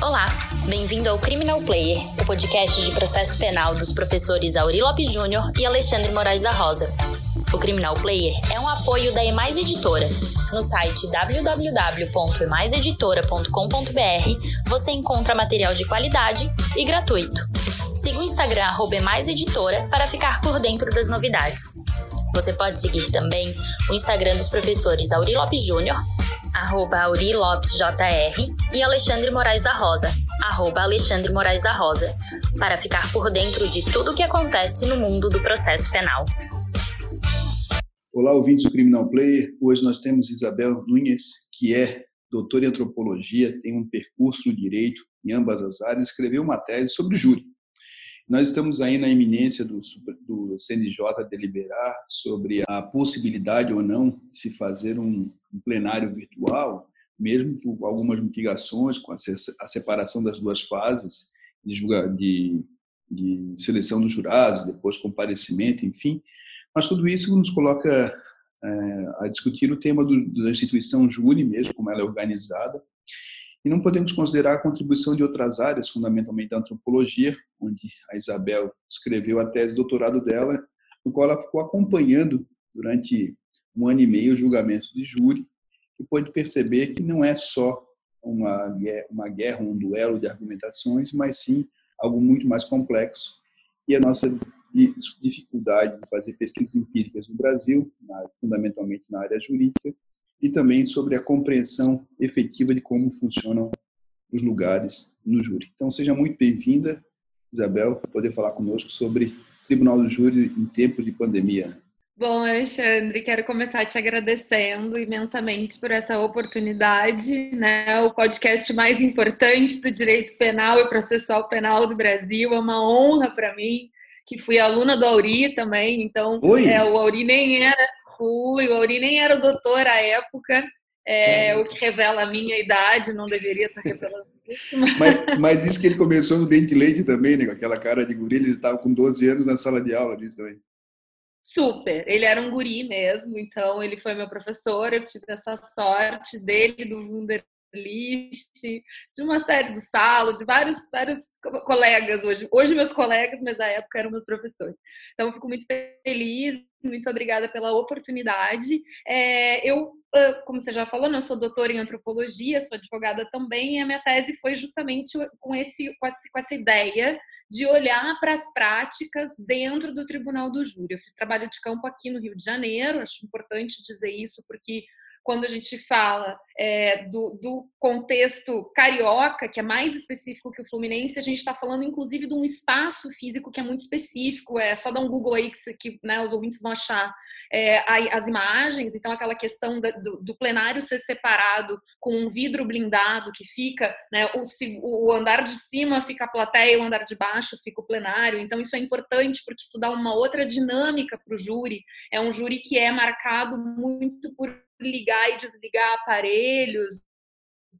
Olá, bem-vindo ao Criminal Player, o podcast de processo penal dos professores Auri Lopes Júnior e Alexandre Moraes da Rosa. O Criminal Player é um apoio da Emais Editora. No site www.emaiseditora.com.br você encontra material de qualidade e gratuito. Siga o Instagram @emaiseditora para ficar por dentro das novidades. Você pode seguir também o Instagram dos professores Auri Lopes Júnior, arroba Auri Lopes JR, e Alexandre Moraes da Rosa, arroba Alexandre Moraes da Rosa, para ficar por dentro de tudo o que acontece no mundo do processo penal. Olá, ouvintes do Criminal Player. Hoje nós temos Isabel Nunes, que é doutora em antropologia, tem um percurso no direito em ambas as áreas, escreveu uma tese sobre o júri. Nós estamos aí na iminência do, do CNJ deliberar sobre a possibilidade ou não de se fazer um, um plenário virtual, mesmo com algumas mitigações, com a, a separação das duas fases de, julga, de, de seleção dos jurados, depois comparecimento, enfim, mas tudo isso nos coloca é, a discutir o tema do, da instituição júri mesmo, como ela é organizada, e não podemos considerar a contribuição de outras áreas, fundamentalmente da antropologia, onde a Isabel escreveu a tese de doutorado dela, no qual ela ficou acompanhando durante um ano e meio o julgamento de júri, e pôde perceber que não é só uma uma guerra, um duelo de argumentações, mas sim algo muito mais complexo. E a nossa dificuldade de fazer pesquisas empíricas no Brasil, fundamentalmente na área jurídica, e também sobre a compreensão efetiva de como funcionam os lugares no júri. Então, seja muito bem-vinda, Isabel, para poder falar conosco sobre Tribunal do Júri em tempos de pandemia. Bom, Alexandre, quero começar te agradecendo imensamente por essa oportunidade, né? O podcast mais importante do direito penal e processual penal do Brasil. É uma honra para mim que fui aluna do Auri também, então é, o Auri nem era, fui, o Auri nem era o doutor à época, é, é. o que revela a minha idade, não deveria estar revelando isso. Mas, mas disse que ele começou no Dente Leite também, né? Com aquela cara de guri, ele estava com 12 anos na sala de aula, disse também. Super, ele era um guri mesmo, então ele foi meu professor, eu tive essa sorte dele, do Wunder List, de uma série do Salo, de vários, vários colegas hoje. Hoje meus colegas, mas na época eram meus professores. Então, eu fico muito feliz, muito obrigada pela oportunidade. É, eu, como você já falou, né, eu sou doutora em antropologia, sou advogada também, e a minha tese foi justamente com, esse, com, essa, com essa ideia de olhar para as práticas dentro do Tribunal do Júri. Eu fiz trabalho de campo aqui no Rio de Janeiro, acho importante dizer isso, porque quando a gente fala é, do, do, contexto carioca, que é mais específico que o Fluminense, a gente está falando inclusive de um espaço físico que é muito específico. É só dar um Google aí que, que né, os ouvintes vão achar é, as imagens. Então, aquela questão da, do, do, plenário ser separado com um vidro blindado que fica, né, o, o andar de cima fica a plateia, o andar de baixo fica o plenário. Então, isso é importante porque isso dá uma outra dinâmica para o júri. É um júri que é marcado muito por ligar e desligar aparelhos,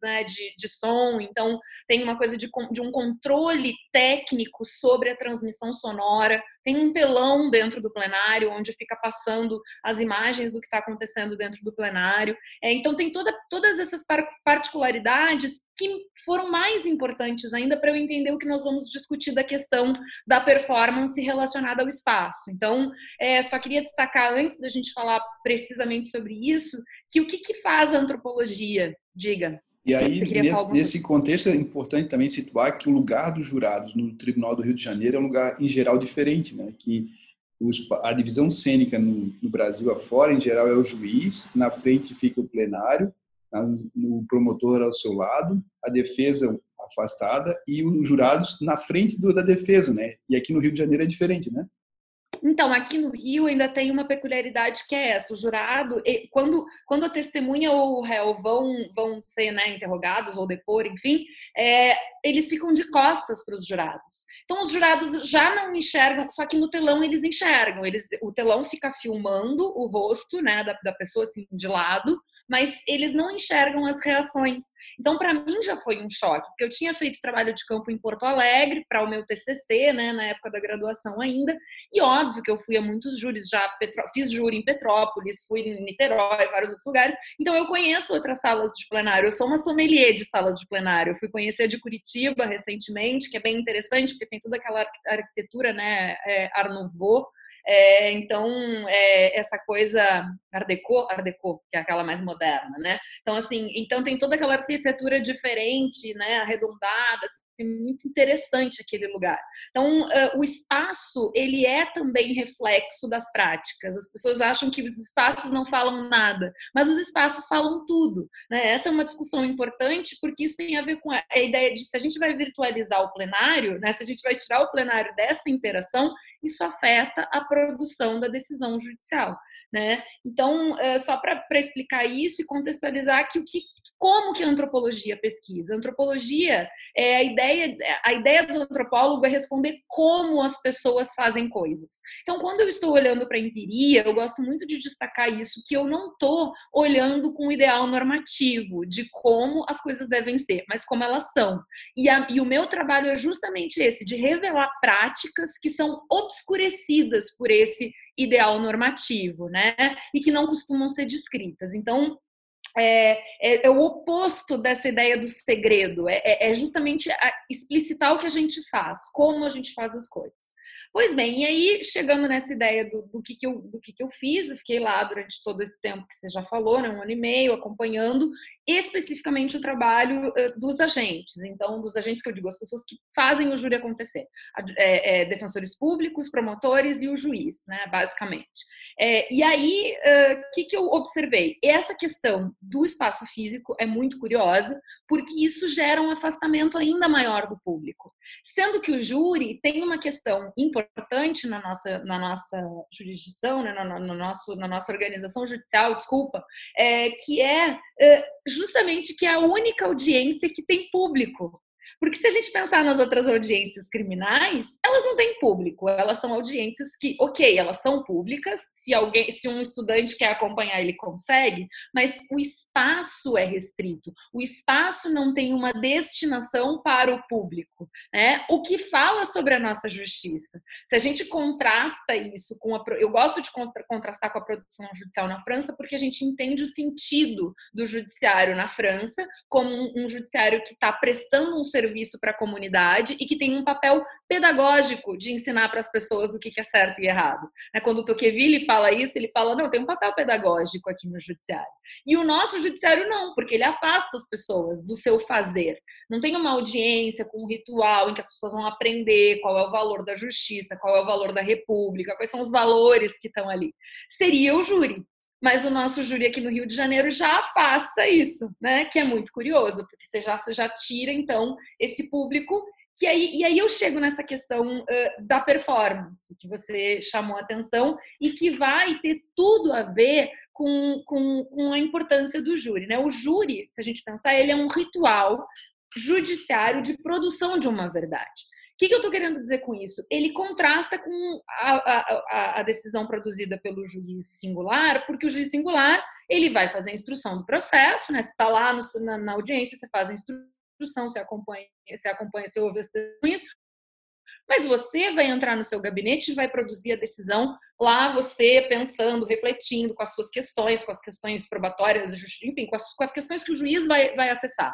né, de, de som, então tem uma coisa de, de um controle técnico sobre a transmissão sonora, tem um telão dentro do plenário onde fica passando as imagens do que está acontecendo dentro do plenário. É, então tem toda, todas essas particularidades que foram mais importantes ainda para eu entender o que nós vamos discutir da questão da performance relacionada ao espaço. Então, é, só queria destacar antes da gente falar precisamente sobre isso, que o que, que faz a antropologia? Diga. E aí, nesse, nesse, contexto, é importante também situar que o lugar dos jurados no Tribunal do Rio de Janeiro é um lugar, em geral, diferente, né? Que os, a divisão cênica no, no, Brasil afora, em geral, é o juiz, na frente fica o plenário, o promotor ao seu lado, a defesa afastada e os jurados na frente do, da defesa, né? E aqui no Rio de Janeiro é diferente, né? Então, aqui no Rio ainda tem uma peculiaridade que é essa: o jurado, quando, quando a testemunha ou o réu vão, vão ser né, interrogados ou depor, enfim, é, eles ficam de costas para os jurados. Então, os jurados já não enxergam, só que no telão eles enxergam. Eles, o telão fica filmando o rosto né, da, da pessoa assim, de lado, mas eles não enxergam as reações. Então, para mim já foi um choque, porque eu tinha feito trabalho de campo em Porto Alegre para o meu TCC, né, na época da graduação ainda, e óbvio que eu fui a muitos júris, já Petro... fiz júri em Petrópolis, fui em Niterói, vários outros lugares, então eu conheço outras salas de plenário, eu sou uma sommelier de salas de plenário, eu fui conhecer de Curitiba recentemente, que é bem interessante, porque tem toda aquela arquitetura, né, é, Art Nouveau, é, então, é, essa coisa Art Deco, Art que é aquela mais moderna, né? Então, assim, então tem toda aquela arquitetura diferente, né, arredondada, é muito interessante aquele lugar. Então, uh, o espaço, ele é também reflexo das práticas. As pessoas acham que os espaços não falam nada, mas os espaços falam tudo. Né? Essa é uma discussão importante, porque isso tem a ver com a ideia de se a gente vai virtualizar o plenário, né? se a gente vai tirar o plenário dessa interação, isso afeta a produção da decisão judicial. Né? Então, uh, só para explicar isso e contextualizar que o que como que a antropologia pesquisa? A antropologia é a ideia, a ideia do antropólogo é responder como as pessoas fazem coisas. Então, quando eu estou olhando para a empiria, eu gosto muito de destacar isso, que eu não estou olhando com o ideal normativo de como as coisas devem ser, mas como elas são. E, a, e o meu trabalho é justamente esse, de revelar práticas que são obscurecidas por esse ideal normativo, né? E que não costumam ser descritas. Então, é, é, é, o oposto dessa ideia do segredo, é, é, é justamente explicitar o que a gente faz, como a gente faz as coisas. Pois bem, e aí, chegando nessa ideia do, do, que, que, eu, do que, que eu fiz, eu fiquei lá durante todo esse tempo que você já falou, né, um ano e meio, acompanhando especificamente o trabalho uh, dos agentes. Então, dos agentes que eu digo, as pessoas que fazem o júri acontecer. É, é, defensores públicos, promotores e o juiz, né, basicamente. É, e aí, o uh, que, que eu observei? Essa questão do espaço físico é muito curiosa, porque isso gera um afastamento ainda maior do público. Sendo que o júri tem uma questão importante na nossa, na nossa jurisdição, né, no, no nosso, na nossa organização judicial, desculpa, é, que é, é justamente que é a única audiência que tem público. Porque se a gente pensar nas outras audiências criminais, elas não têm público, elas são audiências que, ok, elas são públicas, se alguém, se um estudante quer acompanhar, ele consegue, mas o espaço é restrito. O espaço não tem uma destinação para o público, né? O que fala sobre a nossa justiça. Se a gente contrasta isso com a eu gosto de contrastar com a produção judicial na França porque a gente entende o sentido do judiciário na França como um judiciário que está prestando um serviço serviço para a comunidade e que tem um papel pedagógico de ensinar para as pessoas o que é certo e errado. Né, quando o Tocqueville fala isso, ele fala, não, tem um papel pedagógico aqui no judiciário. E o nosso judiciário não, porque ele afasta as pessoas do seu fazer. Não tem uma audiência com um ritual em que as pessoas vão aprender qual é o valor da justiça, qual é o valor da república, quais são os valores que estão ali. Seria o júri, mas o nosso júri aqui no Rio de Janeiro já afasta isso, né? Que é muito curioso, porque você já, você já tira, então, esse público. Que aí, e aí eu chego nessa questão uh, da performance, que você chamou a atenção, e que vai ter tudo a ver com, com, com a importância do júri. Né? O júri, se a gente pensar, ele é um ritual judiciário de produção de uma verdade que, que eu estou querendo dizer com isso? Ele contrasta com a, a, a, decisão produzida pelo juiz singular, porque o juiz singular ele vai fazer a instrução do processo, né? Você está lá no, na, na, audiência, você faz a instrução, você acompanha, você acompanha, você ouve as testemunhas, mas você vai entrar no seu gabinete e vai produzir a decisão lá, você pensando, refletindo com as suas questões, com as questões probatórias, enfim, com as, com as questões que o juiz vai, vai acessar.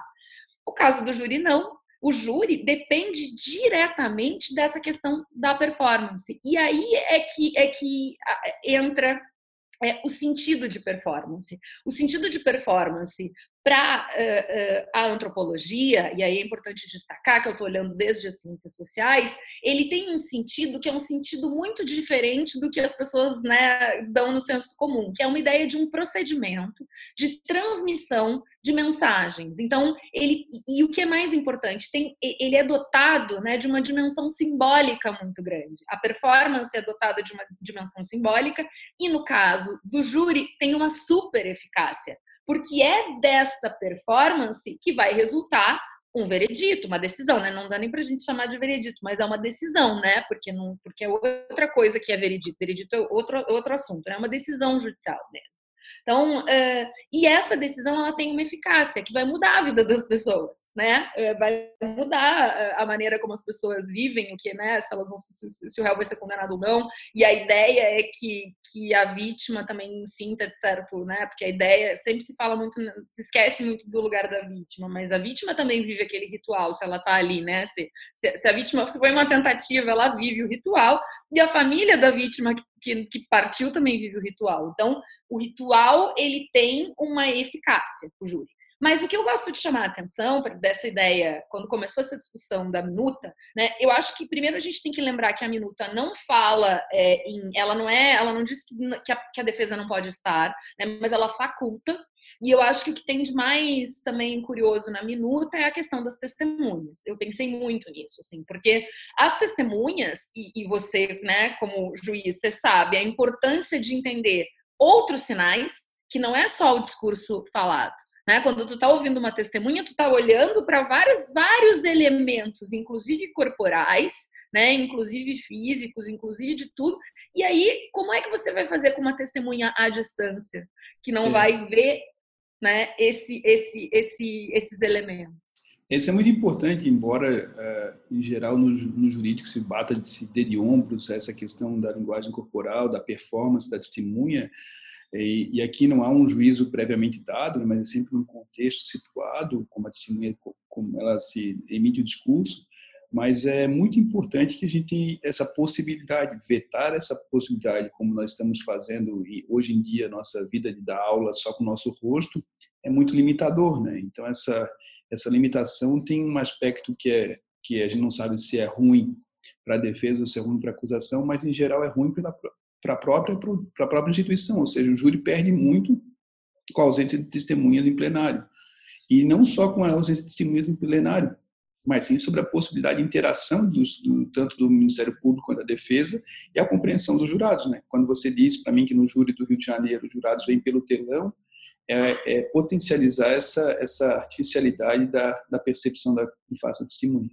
O caso do júri, não o júri depende diretamente dessa questão da performance. E aí é que, é que entra é, o sentido de performance. O sentido de performance para uh, uh, a antropologia, e aí é importante destacar que eu estou olhando desde as ciências sociais, ele tem um sentido que é um sentido muito diferente do que as pessoas né, dão no senso comum, que é uma ideia de um procedimento de transmissão de mensagens. Então, ele e o que é mais importante, tem, ele é dotado né, de uma dimensão simbólica muito grande. A performance é dotada de uma dimensão simbólica, e no caso do júri, tem uma super eficácia porque é desta performance que vai resultar um veredito, uma decisão, né? Não dá nem para a gente chamar de veredito, mas é uma decisão, né? Porque não, porque é outra coisa que é veredito. Veredito é outro outro assunto, é né? uma decisão judicial mesmo. Então, uh, e essa decisão ela tem uma eficácia que vai mudar a vida das pessoas, né? Uh, vai mudar a maneira como as pessoas vivem, o que, né? Se elas vão se, se, o réu vai ser condenado ou não. E a ideia é que, que a vítima também sinta de certo, né? Porque a ideia sempre se fala muito, se esquece muito do lugar da vítima, mas a vítima também vive aquele ritual, se ela tá ali, né? Se, se, se a vítima foi uma tentativa, ela vive o ritual e a família da vítima que, que partiu também vive o ritual. Então, o ritual ele tem uma eficácia, o júri. Mas o que eu gosto de chamar a atenção dessa ideia, quando começou essa discussão da minuta, né? Eu acho que primeiro a gente tem que lembrar que a minuta não fala é, em, ela não é, ela não diz que, que, a, que a defesa não pode estar, né? Mas ela faculta. E eu acho que o que tem de mais também curioso na minuta é a questão das testemunhas. Eu pensei muito nisso, assim, porque as testemunhas e, e você, né, como juiz, você sabe a importância de entender outros sinais que não é só o discurso falado. Né? Quando tu tá ouvindo uma testemunha, tu tá olhando para vários, vários elementos, inclusive corporais, né? inclusive físicos, inclusive de tudo. E aí, como é que você vai fazer com uma testemunha à distância, que não é. vai ver né, esse, esse, esse, esses elementos? Esse é muito importante, embora, uh, em geral, no, no, jurídico se bata, se dê de ombros essa questão da linguagem corporal, da performance da testemunha, e, e, aqui não há um juízo previamente dado, né, mas é sempre um contexto situado, como a testemunha, como ela se emite o discurso, mas é muito importante que a gente tenha essa possibilidade, vetar essa possibilidade, como nós estamos fazendo hoje em dia, nossa vida de dar aula só com o nosso rosto, é muito limitador, né? Então, essa, essa limitação tem um aspecto que, é, que a gente não sabe se é ruim para a defesa ou se é ruim para a acusação, mas, em geral, é ruim para a própria, a própria instituição, ou seja, o júri perde muito com a ausência de testemunhas em plenário. E não só com a ausência de testemunhas em plenário, mas sim sobre a possibilidade de interação do, tanto do Ministério Público quanto da Defesa e a compreensão dos jurados. Né? Quando você diz para mim que no júri do Rio de Janeiro os jurados vêm pelo telão, é, é potencializar essa, essa artificialidade da, da percepção da face da testemunha,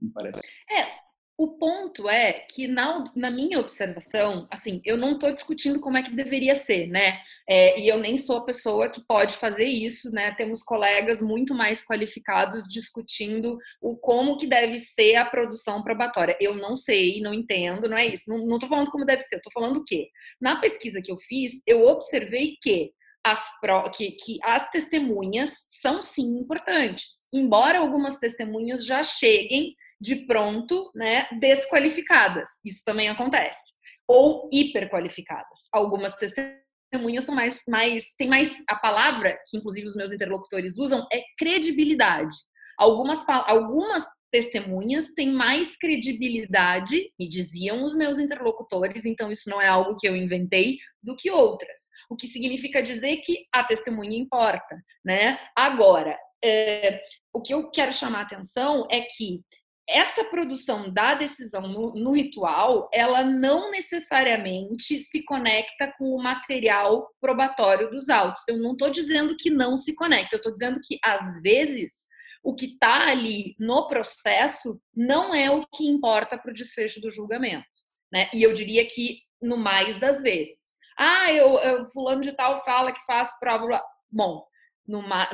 me parece. É, o ponto é que, na, na minha observação, assim, eu não estou discutindo como é que deveria ser, né? É, e eu nem sou a pessoa que pode fazer isso, né? Temos colegas muito mais qualificados discutindo o como que deve ser a produção probatória. Eu não sei, não entendo, não é isso. Não estou falando como deve ser, estou falando o quê? Na pesquisa que eu fiz, eu observei que as, que, que as testemunhas são sim importantes. Embora algumas testemunhas já cheguem de pronto, né, desqualificadas. Isso também acontece. Ou hiperqualificadas. Algumas testemunhas são mais, mais, tem mais a palavra que inclusive os meus interlocutores usam é credibilidade. Algumas, algumas testemunhas têm mais credibilidade, me diziam os meus interlocutores, então isso não é algo que eu inventei, do que outras. O que significa dizer que a testemunha importa, né? Agora, é, o que eu quero chamar a atenção é que essa produção da decisão no, no, ritual, ela não necessariamente se conecta com o material probatório dos autos. Eu não estou dizendo que não se conecta, eu estou dizendo que às vezes o que está ali no processo não é o que importa para o desfecho do julgamento, né? E eu diria que no mais das vezes, ah, eu, eu fulano de tal fala que faz prova, bom, numa,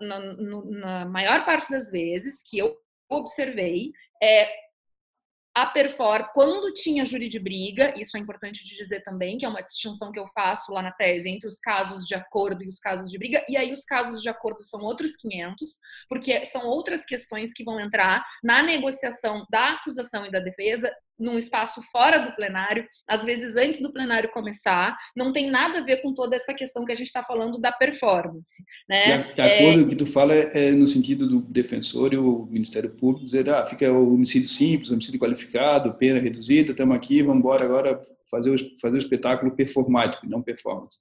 na, na maior parte das vezes que eu observei é a Perfor, quando tinha júri de briga, isso é importante de dizer também, que é uma distinção que eu faço lá na tese entre os casos de acordo e os casos de briga, e aí os casos de acordo são outros 500, porque são outras questões que vão entrar na negociação da acusação e da defesa num espaço fora do plenário, às vezes antes do plenário começar, não tem nada a ver com toda essa questão que a gente está falando da performance. Né? De acordo é... que tu fala é, é, no sentido do defensor e o Ministério Público dizer, ah, fica o homicídio simples, homicídio qualificado, pena reduzida, estamos aqui, vamos embora agora fazer o, fazer o espetáculo performático, não performance.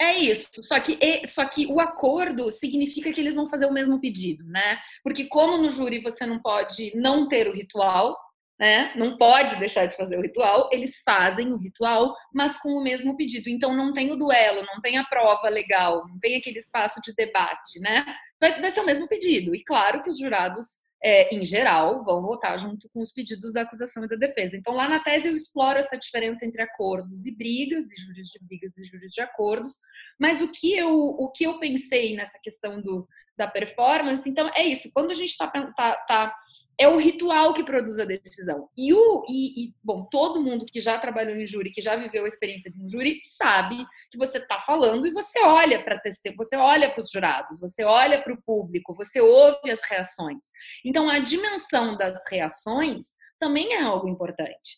É isso. Só que, só que o acordo significa que eles vão fazer o mesmo pedido, né? Porque como no júri você não pode não ter o ritual, né? Não pode deixar de fazer o ritual, eles fazem o ritual, mas com o mesmo pedido. Então não tem o duelo, não tem a prova legal, não tem aquele espaço de debate, né? Vai, vai ser o mesmo pedido. E claro que os jurados é, em geral, vão votar junto com os pedidos da acusação e da defesa. Então, lá na tese, eu exploro essa diferença entre acordos e brigas, e júris de brigas e júris de acordos. Mas o que eu, o que eu pensei nessa questão do, da performance, então, é isso. Quando a gente está tá, tá é o ritual que produz a decisão. E, o, e, e, bom, todo mundo que já trabalhou em júri, que já viveu a experiência de um júri, sabe que você está falando e você olha para você olha para os jurados, você olha para o público, você ouve as reações. Então, a dimensão das reações também é algo importante.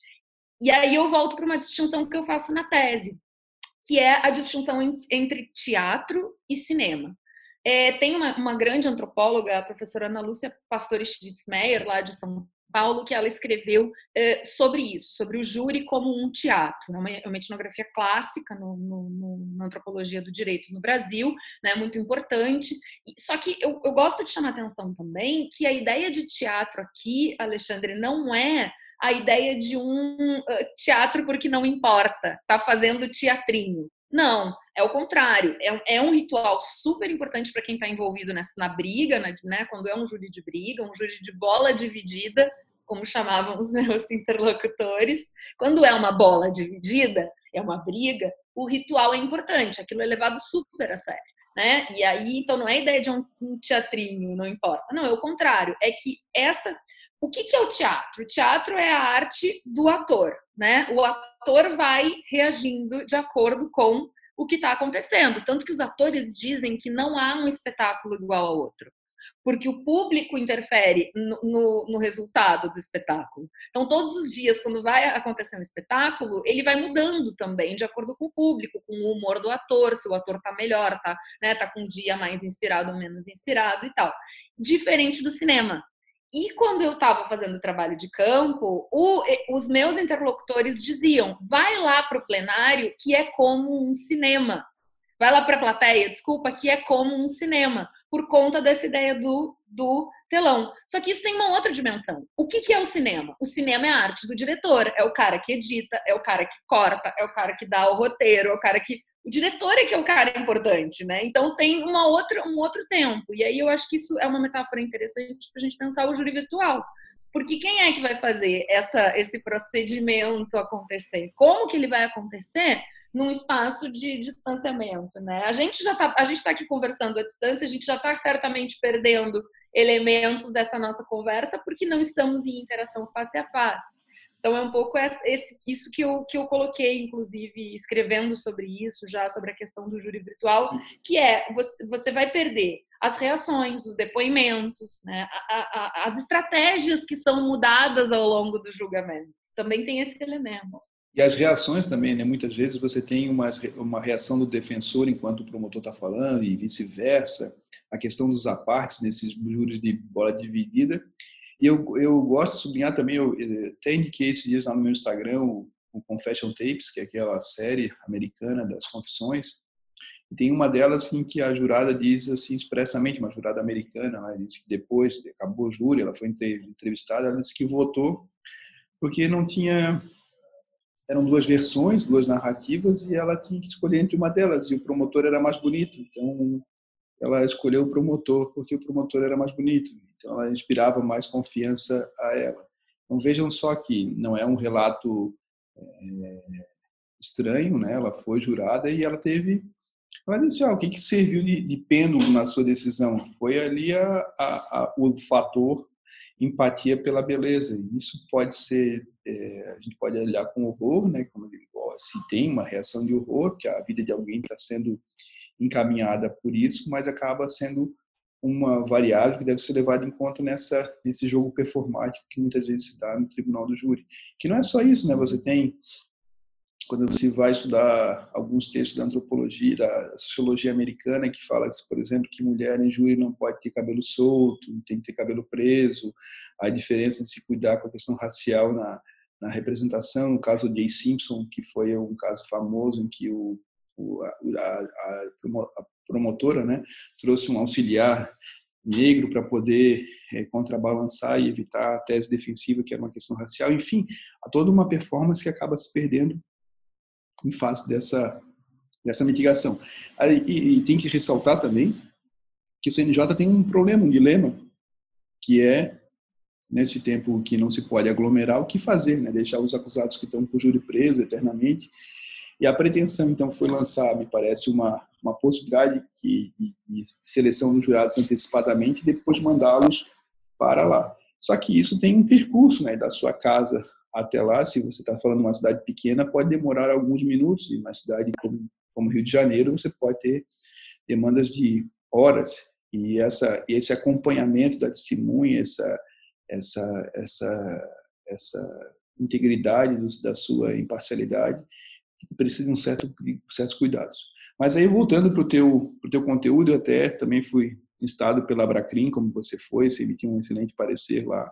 E aí eu volto para uma distinção que eu faço na tese, que é a distinção entre teatro e cinema. É, tem uma, uma, grande antropóloga, a professora Ana Lúcia Pastor Schlitzmeier, lá de São Paulo, que ela escreveu é, sobre isso, sobre o júri como um teatro. É uma, uma etnografia clássica no, no, no, na antropologia do direito no Brasil, né, muito importante. Só que eu, eu gosto de chamar atenção também que a ideia de teatro aqui, Alexandre, não é a ideia de um uh, teatro porque não importa, tá fazendo teatrinho. Não, é o contrário. É um, é um ritual super importante para quem está envolvido nessa, na briga, na, né? Quando é um júri de briga, um júri de bola dividida, como chamavam os meus interlocutores. Quando é uma bola dividida, é uma briga, o ritual é importante. Aquilo é levado super a sério. Né? E aí, então, não é a ideia de um, um teatrinho, não importa. Não, é o contrário. É que essa. O que, que é o teatro? O teatro é a arte do ator, né? O ator vai reagindo de acordo com o que está acontecendo. Tanto que os atores dizem que não há um espetáculo igual ao outro. Porque o público interfere no, no, no, resultado do espetáculo. Então, todos os dias, quando vai acontecer um espetáculo, ele vai mudando também, de acordo com o público, com o humor do ator, se o ator está melhor, tá, né, tá com um dia mais inspirado ou menos inspirado e tal. Diferente do cinema. E quando eu estava fazendo trabalho de campo, o, os meus interlocutores diziam: vai lá para o plenário, que é como um cinema. Vai lá para a plateia, desculpa, que é como um cinema, por conta dessa ideia do, do telão. Só que isso tem uma outra dimensão. O que, que é o cinema? O cinema é a arte do diretor, é o cara que edita, é o cara que corta, é o cara que dá o roteiro, é o cara que o diretor é que é o cara importante, né? Então tem uma outra, um outro tempo. E aí eu acho que isso é uma metáfora interessante para a gente pensar o júri virtual. Porque quem é que vai fazer essa, esse procedimento acontecer? Como que ele vai acontecer num espaço de distanciamento, né? A gente já tá, a gente está aqui conversando à distância, a gente já está certamente perdendo elementos dessa nossa conversa porque não estamos em interação face a face. Então é um pouco esse, isso que eu, que eu coloquei, inclusive, escrevendo sobre isso, já sobre a questão do júri virtual, que é você, você vai perder as reações, os depoimentos, né? As estratégias que são mudadas ao longo do julgamento. Também tem esse elemento. E as reações também, né? Muitas vezes você tem uma, uma reação do defensor enquanto o promotor está falando e vice-versa. A questão dos apartes nesses júris de bola dividida e eu, eu gosto de sublinhar também, eu até indiquei esses dias lá no meu Instagram o, o Confession Tapes, que é aquela série americana das confissões. E tem uma delas em que a jurada diz assim expressamente, uma jurada americana, ela disse que depois acabou o júri, ela foi entrevistada, ela disse que votou porque não tinha eram duas versões, duas narrativas e ela tinha que escolher entre uma delas e o promotor era mais bonito. Então ela escolheu o promotor porque o promotor era mais bonito. Então, ela inspirava mais confiança a ela. Então, vejam só que não é um relato é, estranho, né? Ela foi jurada e ela teve. Ela disse: ah, o que, que serviu de, de pêndulo na sua decisão? Foi ali a, a, a, o fator empatia pela beleza. Isso pode ser, é, a gente pode olhar com horror, né? Como se tem uma reação de horror, que a vida de alguém está sendo encaminhada por isso, mas acaba sendo uma variável que deve ser levada em conta nessa nesse jogo performático que muitas vezes se dá no tribunal do júri. Que não é só isso, né? Você tem quando você vai estudar alguns textos da antropologia, da sociologia americana, que fala, por exemplo, que mulher em júri não pode ter cabelo solto, tem que ter cabelo preso, a diferença de se cuidar com a questão racial na, na representação, o caso de Simpson, que foi um caso famoso em que o a, a, promotora, né, trouxe um auxiliar negro para poder é, contrabalançar e evitar a tese defensiva, que era uma questão racial. Enfim, há toda uma performance que acaba se perdendo em face dessa, dessa mitigação. E, e tem que ressaltar também que o CNJ tem um problema, um dilema, que é nesse tempo que não se pode aglomerar, o que fazer, né? Deixar os acusados que estão por júri preso eternamente. E a pretensão, então, foi lançar, me parece, uma, uma possibilidade que, de, de seleção dos jurados antecipadamente e depois mandá-los para lá. Só que isso tem um percurso, né? Da sua casa até lá, se você está falando uma cidade pequena, pode demorar alguns minutos. E uma cidade como, como Rio de Janeiro, você pode ter demandas de horas. E essa, esse acompanhamento da testemunha, essa essa essa essa integridade da sua imparcialidade que precisa de um certo certos cuidados. Mas aí voltando para o teu pro teu conteúdo, eu até também fui instado pela Abracrim, como você foi, você emitiu um excelente parecer lá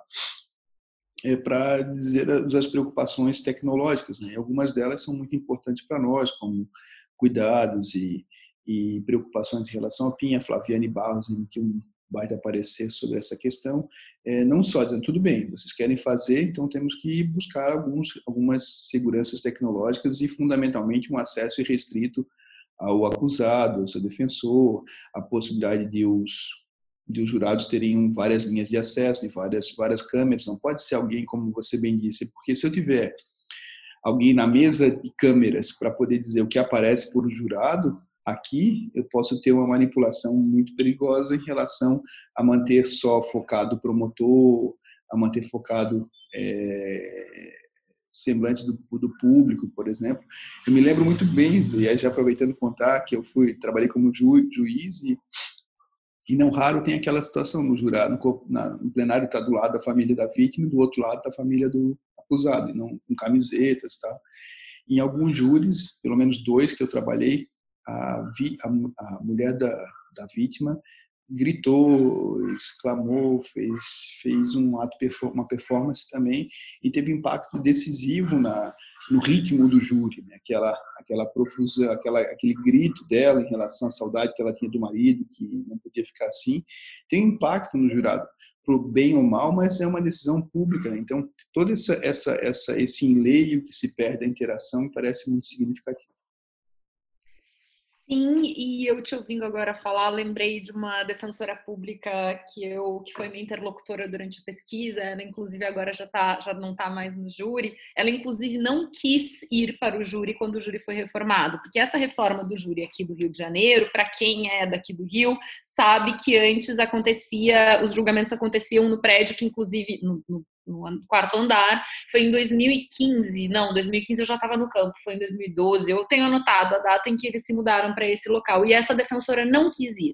é, para dizer as preocupações tecnológicas. Né? Algumas delas são muito importantes para nós, como cuidados e, e preocupações em relação a PIN. A Flaviane Barros emitiu um baita parecer sobre essa questão, é, não só dizendo, tudo bem, vocês querem fazer, então temos que buscar alguns, algumas seguranças tecnológicas e, fundamentalmente, um acesso irrestrito ao acusado, ao seu defensor, a possibilidade de os, de os jurados terem várias linhas de acesso, de várias, várias câmeras, não pode ser alguém, como você bem disse, porque se eu tiver alguém na mesa de câmeras para poder dizer o que aparece por jurado, Aqui eu posso ter uma manipulação muito perigosa em relação a manter só focado o promotor, a manter focado é, semblante do, do, público, por exemplo. Eu me lembro muito bem, e já aproveitando contar que eu fui trabalhei como ju, juiz e, e não raro tem aquela situação no jurado, no, na, no plenário está do lado da família da vítima do outro lado da família do acusado, não com camisetas, tal. Em alguns júris, pelo menos dois que eu trabalhei, a, vi, a, a mulher da, da vítima gritou, exclamou, fez, fez um ato, uma performance também e teve impacto decisivo na, no ritmo do júri, né? aquela, aquela profusão, aquela, aquele grito dela em relação à saudade que ela tinha do marido, que não podia ficar assim, tem impacto no jurado, pro bem ou mal, mas é uma decisão pública. Né? Então, todo essa, essa, essa, esse enleio que se perde da interação parece muito significativo. Sim, e eu te ouvindo agora falar, lembrei de uma defensora pública que eu que foi minha interlocutora durante a pesquisa, ela inclusive agora já tá, já não está mais no júri. Ela inclusive não quis ir para o júri quando o júri foi reformado, porque essa reforma do júri aqui do Rio de Janeiro, para quem é daqui do Rio, sabe que antes acontecia, os julgamentos aconteciam no prédio que inclusive no, no no quarto andar. Foi em 2015, não, 2015 eu já estava no campo, foi em 2012. Eu tenho anotado a data em que eles se mudaram para esse local. E essa defensora não quis ir.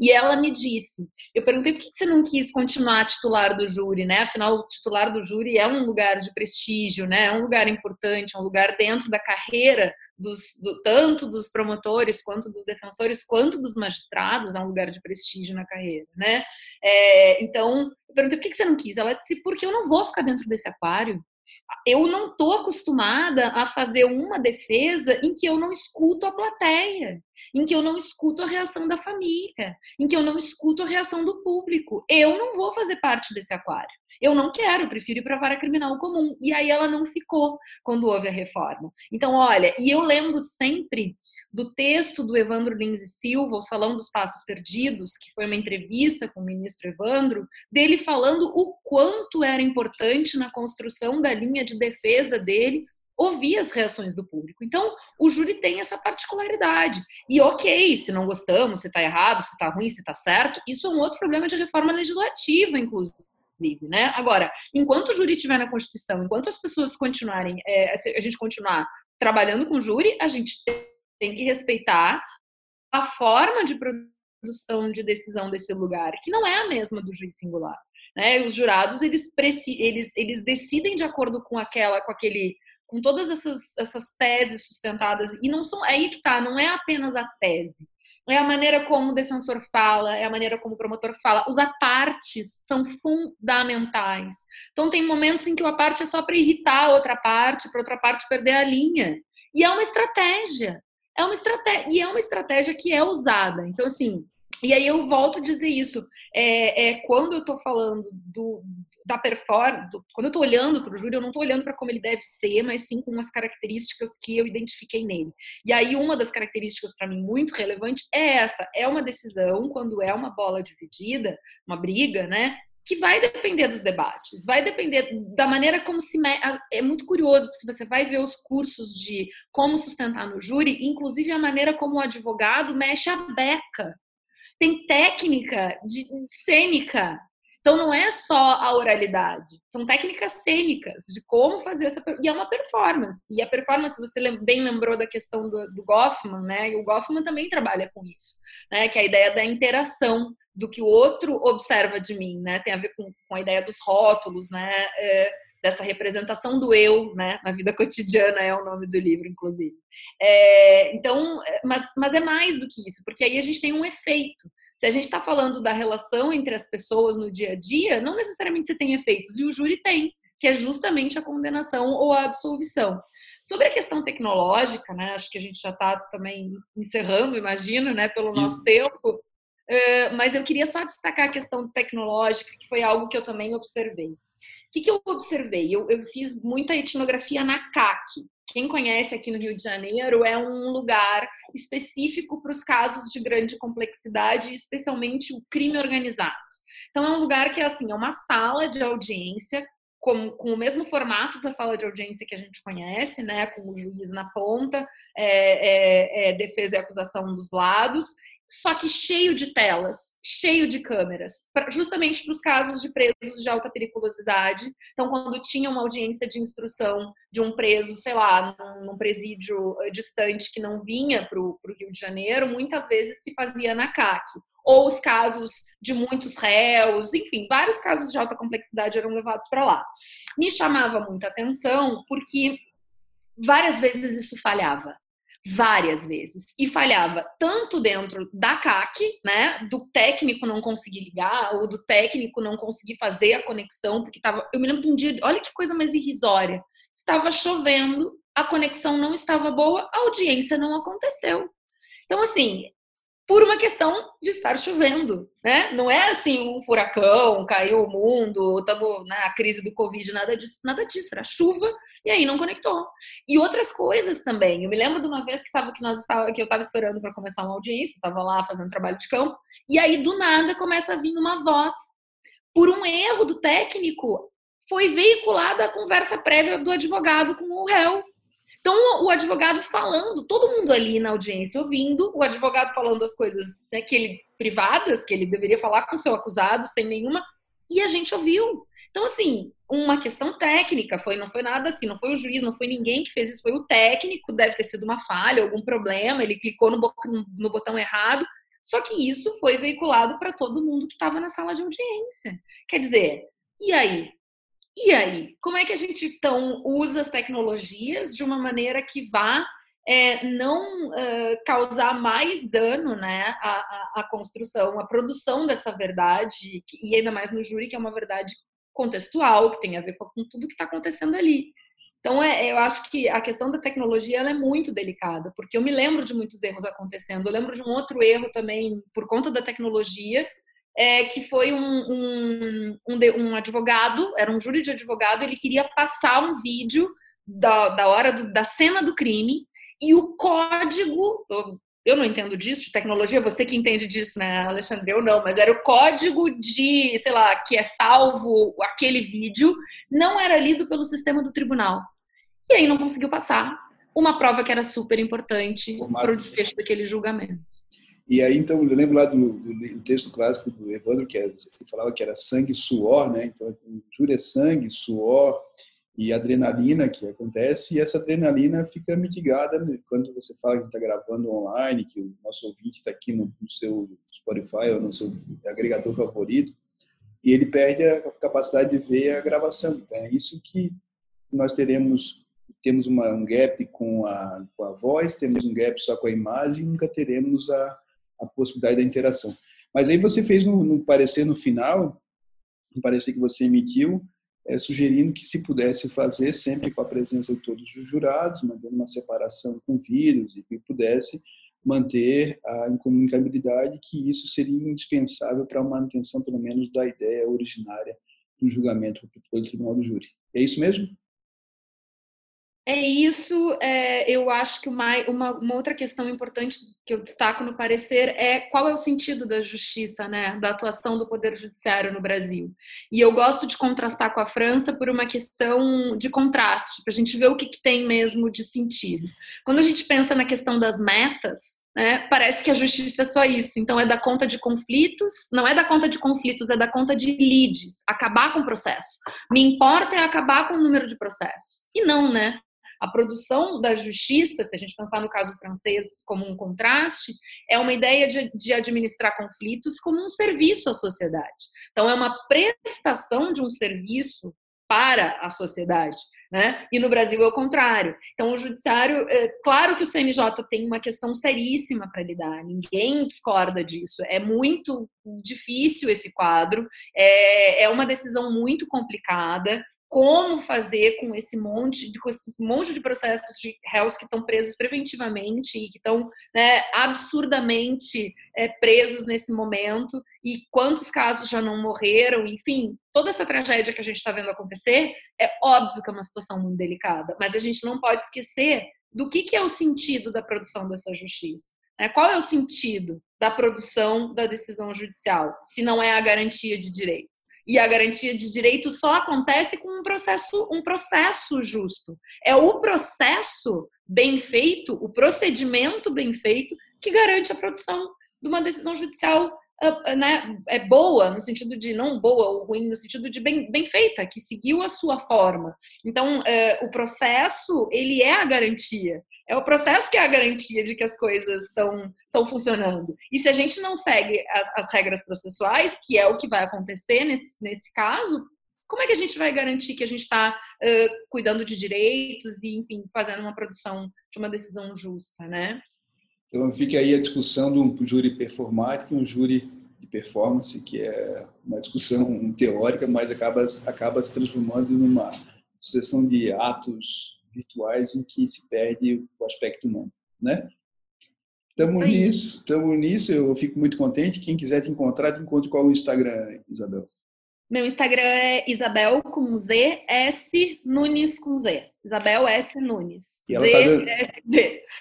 E ela me disse, eu perguntei por que você não quis continuar titular do júri, né? Afinal, o titular do júri é um lugar de prestígio, né? É um lugar importante, é um lugar dentro da carreira dos, do, tanto dos promotores quanto dos defensores quanto dos magistrados é um lugar de prestígio na carreira, né? É, então, eu perguntei por que você não quis? Ela disse porque eu não vou ficar dentro desse aquário. Eu não estou acostumada a fazer uma defesa em que eu não escuto a plateia em que eu não escuto a reação da família, em que eu não escuto a reação do público. Eu não vou fazer parte desse aquário. Eu não quero, prefiro ir para a vara criminal comum. E aí ela não ficou quando houve a reforma. Então, olha, e eu lembro sempre do texto do Evandro Lins e Silva, O Salão dos Passos Perdidos, que foi uma entrevista com o ministro Evandro, dele falando o quanto era importante na construção da linha de defesa dele ouvir as reações do público. Então, o júri tem essa particularidade. E ok, se não gostamos, se está errado, se está ruim, se está certo, isso é um outro problema de reforma legislativa, inclusive. Né? Agora, enquanto o júri estiver na Constituição, enquanto as pessoas continuarem, é, a gente continuar trabalhando com júri, a gente tem que respeitar a forma de produção de decisão desse lugar, que não é a mesma do juiz singular. Né? Os jurados eles, eles, eles decidem de acordo com aquela, com aquele com todas essas, essas teses sustentadas, e não são, aí que tá, não é apenas a tese, é a maneira como o defensor fala, é a maneira como o promotor fala. Os apartes são fundamentais. Então, tem momentos em que o aparte é só para irritar a outra parte, para outra parte perder a linha. E é uma estratégia. É uma estratégia. E é uma estratégia que é usada. Então, assim, e aí eu volto a dizer isso. É, é quando eu estou falando do, da performance, quando eu estou olhando para o júri, eu não estou olhando para como ele deve ser, mas sim com as características que eu identifiquei nele. E aí uma das características para mim muito relevante é essa: é uma decisão quando é uma bola dividida, uma briga, né? que vai depender dos debates, vai depender da maneira como se. É muito curioso, se você vai ver os cursos de como sustentar no júri, inclusive a maneira como o advogado mexe a beca. Tem técnica de cênica. Então não é só a oralidade, são técnicas cênicas de como fazer essa e é uma performance. E a performance, você bem lembrou da questão do, do Goffman, né? E o Goffman também trabalha com isso, né? Que é a ideia da interação do que o outro observa de mim, né? Tem a ver com, com a ideia dos rótulos, né? É, dessa representação do eu, né? Na vida cotidiana é o nome do livro, inclusive. É, então, é, mas, mas é mais do que isso, porque aí a gente tem um efeito. Se a gente está falando da relação entre as pessoas no dia a dia, não necessariamente você tem efeitos, e o júri tem, que é justamente a condenação ou a absolvição. Sobre a questão tecnológica, né? Acho que a gente já está também encerrando, imagino, né? Pelo nosso tempo. Uh, mas eu queria só destacar a questão tecnológica, que foi algo que eu também observei. Que, que eu observei? Eu, eu, fiz muita etnografia na CAC. Quem conhece aqui no Rio de Janeiro é um lugar específico para os casos de grande complexidade, especialmente o crime organizado. Então é um lugar que é assim, é uma sala de audiência com, com, o mesmo formato da sala de audiência que a gente conhece, né, com o juiz na ponta, é, é, é, defesa e acusação dos lados, só que cheio de telas, cheio de câmeras, justamente para os casos de presos de alta periculosidade. Então, quando tinha uma audiência de instrução de um preso, sei lá, num, num presídio eh, distante que não vinha para o Rio de Janeiro, muitas vezes se fazia na CAC. Ou os casos de muitos réus, enfim, vários casos de alta complexidade eram levados para lá. Me chamava muita atenção porque várias vezes isso falhava várias vezes e falhava tanto dentro da CAC, né, do técnico não conseguir ligar ou do técnico não conseguir fazer a conexão porque estava, eu me lembro de um dia, olha que coisa mais irrisória, estava chovendo, a conexão não estava boa, a audiência não aconteceu. Então assim, por uma questão de estar chovendo, né? Não é assim um furacão, caiu o mundo, estamos na crise do Covid, nada disso, nada disso, era chuva e aí não conectou. E outras coisas também. Eu me lembro de uma vez que, tava, que, nós que eu estava esperando para começar uma audiência, estava lá fazendo trabalho de campo, e aí do nada começa a vir uma voz. Por um erro do técnico, foi veiculada a conversa prévia do advogado com o réu. Então, o advogado falando, todo mundo ali na audiência ouvindo, o advogado falando as coisas né, que ele, privadas, que ele deveria falar com o seu acusado, sem nenhuma, e a gente ouviu. Então, assim, uma questão técnica, foi, não foi nada assim, não foi o juiz, não foi ninguém que fez isso, foi o técnico, deve ter sido uma falha, algum problema, ele clicou no, no botão errado. Só que isso foi veiculado para todo mundo que estava na sala de audiência. Quer dizer, e aí? E aí? Como é que a gente então usa as tecnologias de uma maneira que vá é, não uh, causar mais dano né, à, à, construção, à produção dessa verdade, e ainda mais no júri, que é uma verdade contextual, que tem a ver com, tudo que está acontecendo ali. Então, é, eu acho que a questão da tecnologia é muito delicada, porque eu me lembro de muitos erros acontecendo. Eu lembro de um outro erro também por conta da tecnologia, é, que foi um, um, um, um, advogado, era um júri de advogado, ele queria passar um vídeo da, da hora do, da cena do crime e o código, eu não entendo disso, de tecnologia, você que entende disso, né, Alexandre? Eu não, mas era o código de, sei lá, que é salvo aquele vídeo, não era lido pelo sistema do tribunal. E aí não conseguiu passar uma prova que era super importante para o desfecho daquele julgamento. E aí, então, eu lembro lá do, do texto clássico do Evandro, que ele falava que era sangue suor, né? Então, júri é sangue, suor e adrenalina que acontece, e essa adrenalina fica mitigada quando você fala que está gravando online, que o nosso ouvinte está aqui no, no, seu Spotify ou no seu agregador favorito, e ele perde a capacidade de ver a gravação. Então, é isso que nós teremos temos uma, um gap com a, com a voz, temos um gap só com a imagem, nunca teremos a, a possibilidade da interação. Mas aí você fez no, no parecer no final, no parecer que você emitiu, é, sugerindo que se pudesse fazer sempre com a presença de todos os jurados, mantendo uma separação com vírus e que pudesse manter a incomunicabilidade, que isso seria indispensável para a manutenção, pelo menos, da ideia originária do julgamento pelo Tribunal do Júri. É isso mesmo? É isso. É, eu acho que uma, uma, uma, outra questão importante que eu destaco no parecer é qual é o sentido da justiça, né, da atuação do poder judiciário no Brasil. E eu gosto de contrastar com a França por uma questão de contraste, para a gente ver o que, que tem mesmo de sentido. Quando a gente pensa na questão das metas, né, parece que a justiça é só isso. Então, é da conta de conflitos, não é da conta de conflitos, é da conta de leads, acabar com o processo. Me importa é acabar com o número de processos. E não, né? A produção da justiça, se a gente pensar no caso francês como um contraste, é uma ideia de, de administrar conflitos como um serviço à sociedade. Então, é uma prestação de um serviço para a sociedade. Né? E no Brasil é o contrário. Então, o judiciário, é, claro que o CNJ tem uma questão seríssima para lidar, ninguém discorda disso. É muito difícil esse quadro, é, é uma decisão muito complicada como fazer com esse monte de, esse monte de processos de réus que estão presos preventivamente e que estão né, absurdamente é, presos nesse momento e quantos casos já não morreram, enfim, toda essa tragédia que a gente está vendo acontecer, é óbvio que é uma situação muito delicada, mas a gente não pode esquecer do que, que é o sentido da produção dessa justiça. Né? Qual é o sentido da produção da decisão judicial, se não é a garantia de direitos? E a garantia de direito só acontece com um processo, um processo justo. É o processo bem feito, o procedimento bem feito, que garante a produção de uma decisão judicial né, é boa, no sentido de não boa ou ruim, no sentido de bem, bem feita, que seguiu a sua forma. Então, é, o processo, ele é a garantia. É o processo que é a garantia de que as coisas estão funcionando. E se a gente não segue as, as, regras processuais, que é o que vai acontecer nesse, nesse caso, como é que a gente vai garantir que a gente está uh, cuidando de direitos e, enfim, fazendo uma produção de uma decisão justa, né? Então fica aí a discussão de um júri performático e um júri de performance, que é uma discussão teórica, mas acaba, acaba se transformando numa sucessão de atos virtuais em que se perde o aspecto humano, né? Estamos nisso, estamos nisso. Eu fico muito contente. Quem quiser te encontrar, te encontre qual o Instagram, Isabel? Meu Instagram é Isabel com Z, S Nunes com Z. Isabel S Nunes. E ela está dando,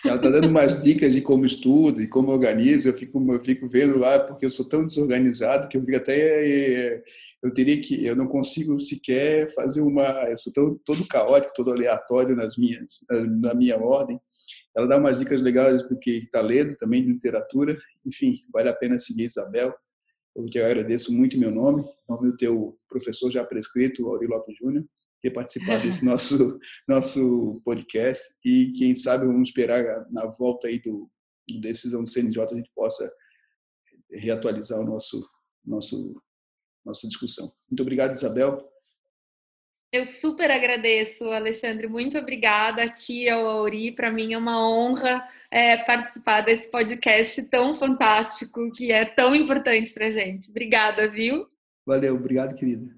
ela tá dando umas dicas de como estuda e como organiza. Eu fico, eu fico vendo lá, porque eu sou tão desorganizado que eu fico até é, eu teria que eu não consigo sequer fazer uma eu sou todo, todo caótico todo aleatório nas minhas na minha ordem ela dá umas dicas legais do que está lendo também de literatura enfim vale a pena seguir Isabel eu te agradeço muito meu nome nome do teu professor já prescrito Aurélio Lopes Júnior ter participado desse nosso nosso podcast e quem sabe vamos esperar na volta aí do, do decisão do CNJ a gente possa reatualizar o nosso nosso nossa discussão. Muito obrigado, Isabel. Eu super agradeço, Alexandre. Muito obrigada a ti, ao Auri. Para mim é uma honra é, participar desse podcast tão fantástico que é tão importante para gente. Obrigada, viu? Valeu, obrigado, querida.